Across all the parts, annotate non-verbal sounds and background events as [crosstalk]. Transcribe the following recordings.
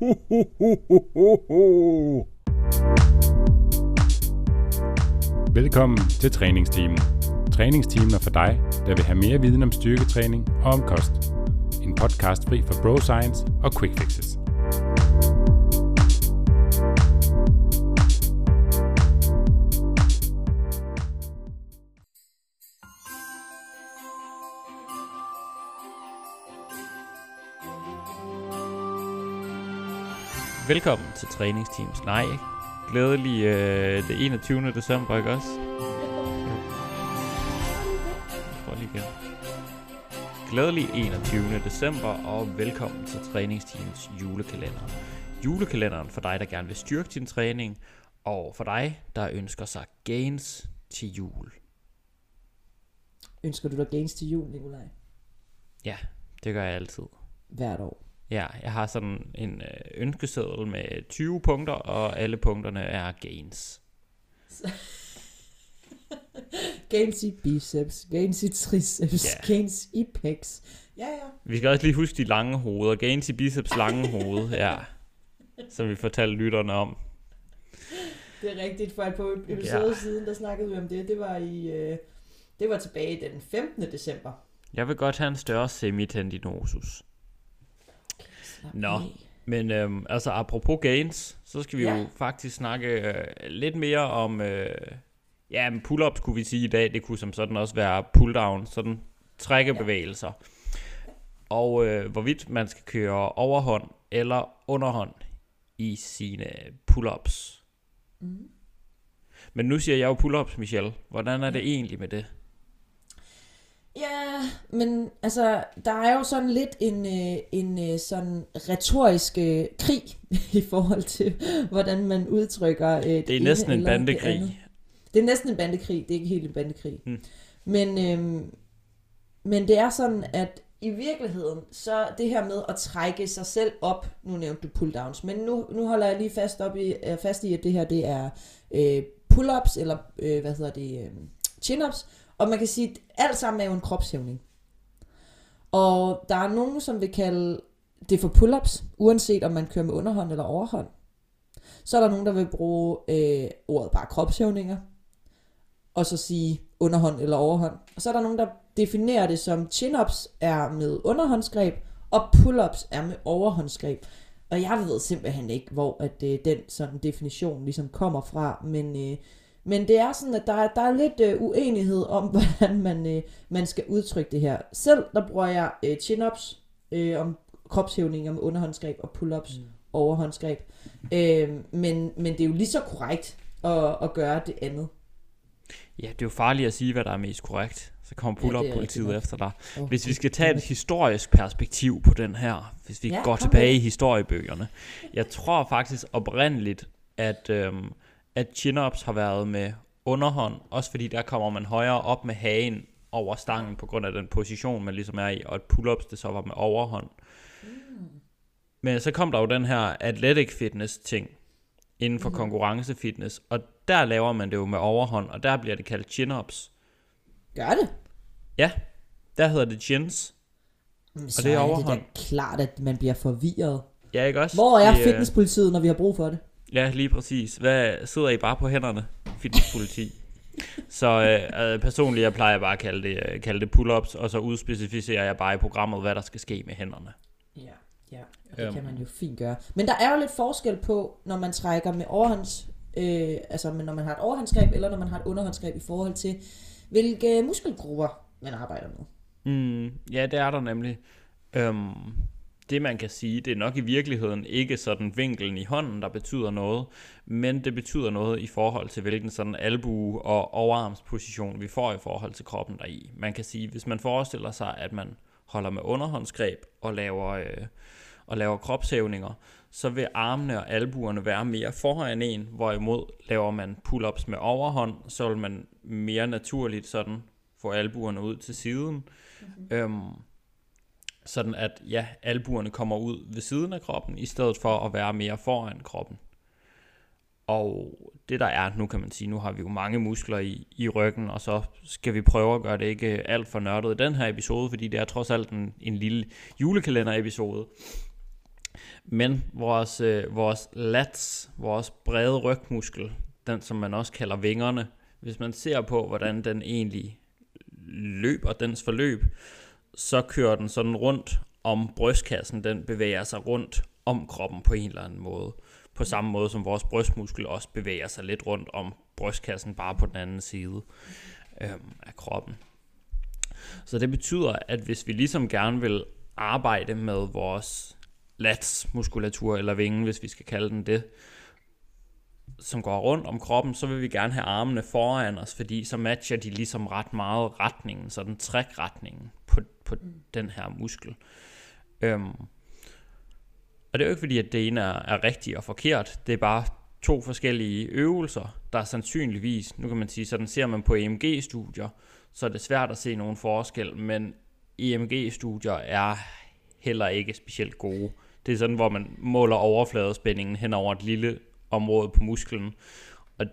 Ho, ho, ho, ho, ho. Velkommen til træningsteamen. Træningsteamen er for dig, der vil have mere viden om styrketræning og om kost. En podcast fri for bro science og quick fixes. Velkommen til træningsteams. Nej, glædelig øh, det 21. december, ikke også? Prøv lige igen. Glædelig 21. december, og velkommen til træningsteams julekalender. Julekalenderen for dig, der gerne vil styrke din træning, og for dig, der ønsker sig gains til jul. Ønsker du dig gains til jul, Nikolaj? Ja, det gør jeg altid. Hvert år. Ja, jeg har sådan en øh, ønskeseddel med 20 punkter, og alle punkterne er gains. [laughs] Gains i biceps, gains i triceps, Ja. gains i pecs. Ja, ja. Vi skal også lige huske de lange hoveder. Gains i biceps lange [laughs] hoved, ja. Som vi fortalte lytterne om. Det er rigtigt. For episoder Ja. ja. siden, der snakkede vi om det. Det var i... Øh, det var tilbage den 15. december. Jeg vil godt have en større semitendinosus. Slap Nå. af. Men øhm, altså apropos gains, så skal vi ja. Ja. jo faktisk snakke øh, lidt mere om... Øh, ja, men pull-ups kunne vi sige i dag. Det kunne som sådan også være pull-down, sådan trækkebevægelser. Og øh, hvorvidt man skal køre overhånd eller underhånd i sine pull-ups. Mm. Men nu siger jeg jo pull-ups, Michelle. Hvordan er det egentlig med det? Ja, men altså, der er jo sådan lidt en, øh, en øh, sådan retorisk øh, krig [laughs] i forhold til, hvordan man udtrykker øh, Det er næsten en det bandekrig. andet. Det er næsten en bandekrig, det er ikke helt en bandekrig. Hmm. Men, øhm, men det er sådan, at i virkeligheden, så det her med at trække sig selv op, nu nævnte du pull-downs, men nu, nu holder jeg lige fast, op i, øh, fast i, at det her det er øh, pull-ups, eller øh, hvad hedder det, øh, chin-ups, og man kan sige, at alt sammen er jo en kropshævning. Og der er nogen, som vil kalde det for pull-ups, uanset om man kører med underhånd eller overhånd. Så er der nogen, der vil bruge øh, ordet bare kropshævninger, og så sige underhånd eller overhånd. Og så er der nogen, der definerer det som chin-ups er med underhåndsgreb, og pull-ups er med overhåndsgreb. Og jeg ved simpelthen ikke, hvor at, øh, den sådan definition ligesom kommer fra, men, øh, men det er sådan, at der, er- der er lidt øh, uenighed om, [laughs] hvordan man, øh, man skal udtrykke det her. Selv der bruger jeg øh, chin-ups øh, om kropshævninger med underhåndsgreb og pull-ups mm. overhåndsgreb. Øh, men, men det er jo lige så korrekt at, at gøre det andet. Ja, det er jo farligt at sige, hvad der er mest korrekt. Så kommer Ja, er pull-up-politiet nok. efter dig. Oh, Hvis vi skal tage et [laughs] historisk perspektiv på den her, hvis vi Ja, går tilbage med i historiebøgerne. Jeg tror faktisk oprindeligt, at, øhm, at chin-ups har været med underhånd, også fordi der kommer man højere op med hagen over stangen, på grund af den position, man ligesom er i, og at pull-ups det så var med overhånd. Men så kom der jo den her athletic fitness ting, inden for Mhm. konkurrencefitness, og der laver man det jo med overhånd, og der bliver det kaldt chin-ups. Gør det? Ja, der hedder det chins. Men Og så det er er det overhånd. da klart, at man bliver forvirret. Ja, ikke også? Hvor er Det, øh, fitnesspolitiet, når vi har brug for det? Ja, lige præcis. Hvad sidder I bare på hænderne? Fitnesspoliti. så øh, personligt, jeg plejer bare at kalde det, øh, kalde det pull-ups, og så udspecificerer jeg bare i programmet, hvad der skal ske med hænderne. Ja, ja. Og det Øhm. kan man jo fint gøre. Men der er jo lidt forskel på, når man trækker med overhånds... Øh, altså når man har et overhåndsgreb, eller når man har et underhåndsgreb i forhold til, hvilke muskelgrupper man arbejder med. Mm, ja, det er der nemlig. Øhm, det man kan sige, det er nok i virkeligheden ikke sådan vinkelen i hånden, der betyder noget, men det betyder noget i forhold til hvilken sådan albue og overarmsposition vi får i forhold til kroppen deri. Man kan sige, hvis man forestiller sig, at man holder med underhåndsgreb og laver, øh, og laver kropshævninger, så vil armene og albuerne være mere foran en, hvorimod laver man pull-ups med overhånd, så vil man mere naturligt sådan få albuerne ud til siden. Mm-hmm. Øhm, sådan at ja, albuerne kommer ud ved siden af kroppen, i stedet for at være mere foran kroppen. Og det der er, nu kan man sige, nu har vi jo mange muskler i, i ryggen, og så skal vi prøve at gøre det ikke alt for nørdet i den her episode, fordi det er trods alt en, en lille julekalender-episode. Men vores, øh, vores lats, vores brede rygmuskel, den som man også kalder vingerne, hvis man ser på, hvordan den egentlig løber, dens forløb, så kører den sådan rundt om brystkassen, den bevæger sig rundt om kroppen på en eller anden måde. På samme måde som vores brystmuskel også bevæger sig lidt rundt om brystkassen, bare på den anden side øh, af kroppen. Så det betyder, at hvis vi ligesom gerne vil arbejde med vores lats muskulatur eller vingen, hvis vi skal kalde den det, som går rundt om kroppen, så vil vi gerne have armene foran os, fordi så matcher de ligesom ret meget retningen, sådan trækretningen på, på mm. den her muskel. Øhm, og det er jo ikke fordi, at det ene er, er rigtigt og forkert, det er bare to forskellige øvelser, der er sandsynligvis, nu kan man sige, sådan ser man på EMG-studier, så er det svært at se nogen forskel, men EMG-studier er heller ikke specielt gode. Det er sådan, hvor man måler overfladespændingen hen over et lille område på musklen, og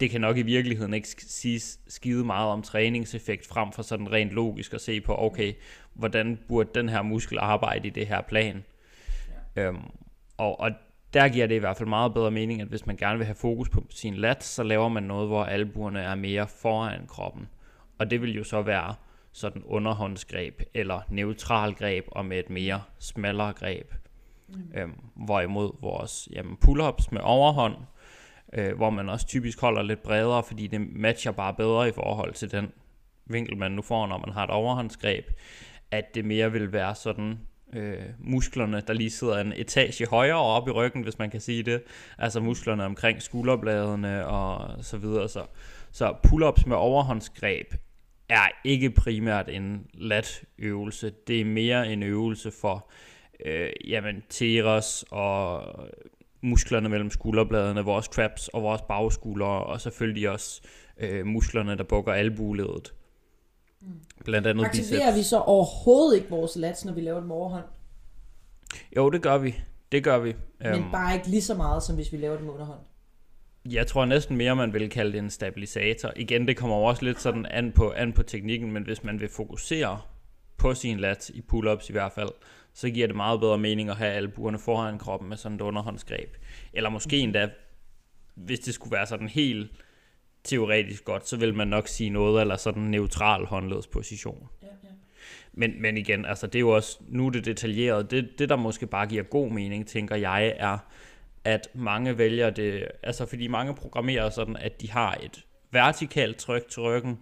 det kan nok i virkeligheden ikke sige skide meget om træningseffekt, frem for sådan rent logisk at se på, okay, hvordan burde den her muskel arbejde i det her plan. Ja. Øhm, og, og der giver det i hvert fald meget bedre mening, at hvis man gerne vil have fokus på sin lat, så laver man noget, hvor albuerne er mere foran kroppen. Og det vil jo så være sådan underhåndsgreb eller neutral greb og med et mere smallere greb. Mm. Øhm, hvorimod vores jamen, pull-ups med overhånd, øh, hvor man også typisk holder lidt bredere, fordi det matcher bare bedre i forhold til den vinkel, man nu får, når man har et overhåndsgreb, at det mere vil være sådan øh, musklerne, der lige sidder en etage højere op i ryggen, hvis man kan sige det. Altså musklerne omkring skulderbladene og så videre. Så, så pull-ups med overhåndsgreb er ikke primært en lat øvelse. Det er mere en øvelse for øh, jamen, teres og musklerne mellem skulderbladene, vores traps og vores bagskulder, og selvfølgelig også øh, musklerne, der bukker albuledet. Mm. Blandt andet Aktiverer biceps. vi så overhovedet ikke vores lats, når vi laver det med overhånd? Jo, det gør vi. Det gør vi. Men um, bare ikke lige så meget, som hvis vi laver det med underhånd? Jeg tror næsten mere, man vil kalde det en stabilisator. Igen, det kommer også lidt sådan an på, an på teknikken, men hvis man vil fokusere på sin lat, i pull-ups i hvert fald, så giver det meget bedre mening at have albuerne foran kroppen med sådan et underhåndsgreb. Eller måske endda, hvis det skulle være sådan helt teoretisk godt, så vil man nok sige noget, eller sådan en neutral håndledsposition. Ja, ja. Men, men igen, altså det er jo også, nu er det detaljeret, det, det der måske bare giver god mening, tænker jeg, er, at mange vælger det, altså fordi mange programmerer sådan, at de har et vertikalt tryk til ryggen,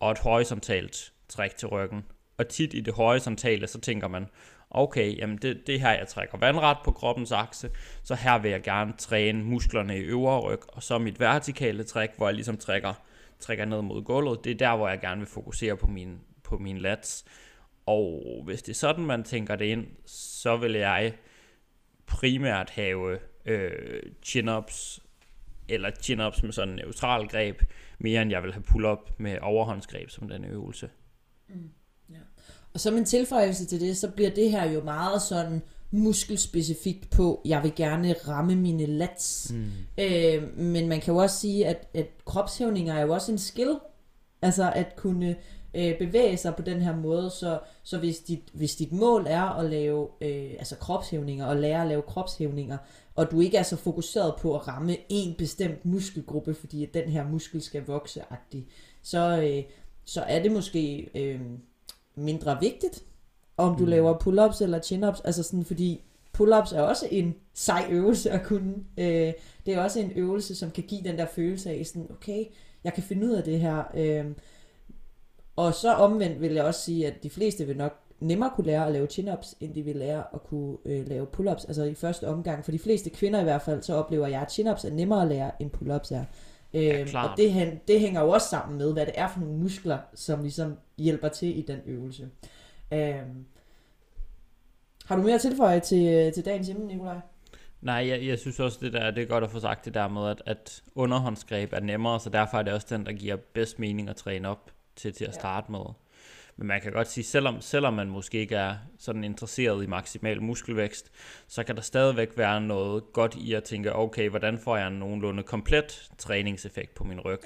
og et horisontalt træk til ryggen. Og tit i det horisontale, så tænker man, okay, jamen det, det her, jeg trækker vandret på kroppens akse, så her vil jeg gerne træne musklerne i øvre ryg, og så mit vertikale træk, hvor jeg ligesom trækker, trækker ned mod gulvet, det er der, hvor jeg gerne vil fokusere på min, på min lats. Og hvis det er sådan, man tænker det ind, så vil jeg primært have øh, chin-ups, eller chin-ups med sådan en neutral greb, mere end jeg vil have pull-up med overhåndsgreb som den øvelse. Mm. Og som en tilføjelse til det, så bliver det her jo meget sådan muskelspecifikt på, jeg vil gerne ramme mine lats. Mm. Øh, men man kan jo også sige, at, at kropshævninger er jo også en skill. Altså at kunne øh, bevæge sig på den her måde. Så, så hvis, dit, hvis dit mål er at lave øh, altså kropshævninger og lære at lave kropshævninger, og du ikke er så fokuseret på at ramme en bestemt muskelgruppe, fordi at den her muskel skal vokse så, øh, så er det måske... Øh, mindre vigtigt, om du mm. laver pull-ups eller chin-ups, altså sådan, fordi pull-ups er også en sej øvelse at kunne. Øh, det er også en øvelse, som kan give den der følelse af sådan, okay, jeg kan finde ud af det her. Øh, og så omvendt vil jeg også sige, at de fleste vil nok nemmere kunne lære at lave chin-ups, end de vil lære at kunne øh, lave pull-ups. Altså i første omgang. For de fleste kvinder i hvert fald, så oplever jeg, at chin-ups er nemmere at lære, end pull-ups er. Ja, øhm, og det, det hænger jo også sammen med, hvad det er for nogle muskler, som ligesom hjælper til i den øvelse. Øhm, har du mere at tilføje til, til dagens emne, Nikolaj? Nej, jeg, jeg synes også, det, der, det er godt at få sagt det der med, at, at underhåndsgreb er nemmere, så derfor er det også den, der giver bedst mening at træne op til, til at starte ja. med. Men man kan godt sige, selvom, selvom man måske ikke er sådan interesseret i maksimal muskelvækst, så kan der stadigvæk være noget godt i at tænke, okay, hvordan får jeg en nogenlunde komplet træningseffekt på min ryg?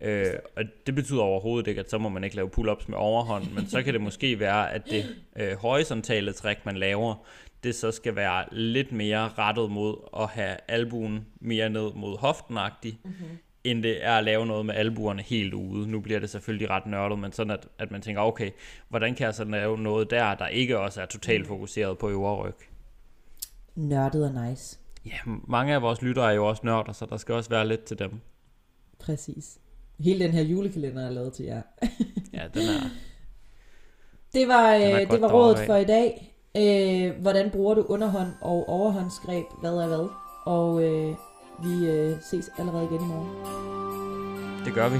Øh, og det betyder overhovedet ikke, at så må man ikke lave pull-ups med overhånd, men så kan det måske være, at det øh, horisontale træk, man laver, det så skal være lidt mere rettet mod at have albuen mere ned mod hoften mm-hmm. End det er at lave noget med albuerne helt ude. Nu bliver det selvfølgelig ret nørdet, men sådan at, at man tænker, okay, hvordan kan jeg så lave noget der, der ikke også er totalt fokuseret på øvre ryg? Nørdet og nice. Ja, mange af vores lyttere er jo også nørder, så der skal også være lidt til dem. Præcis. Hele den her julekalender er lavet til jer. [laughs] ja, den er... Det var, øh, det var rådet for i dag. Øh, hvordan bruger du underhånd og overhåndsgreb? Hvad er hvad? Og øh, vi øh, ses allerede igen i morgen. Det gør vi.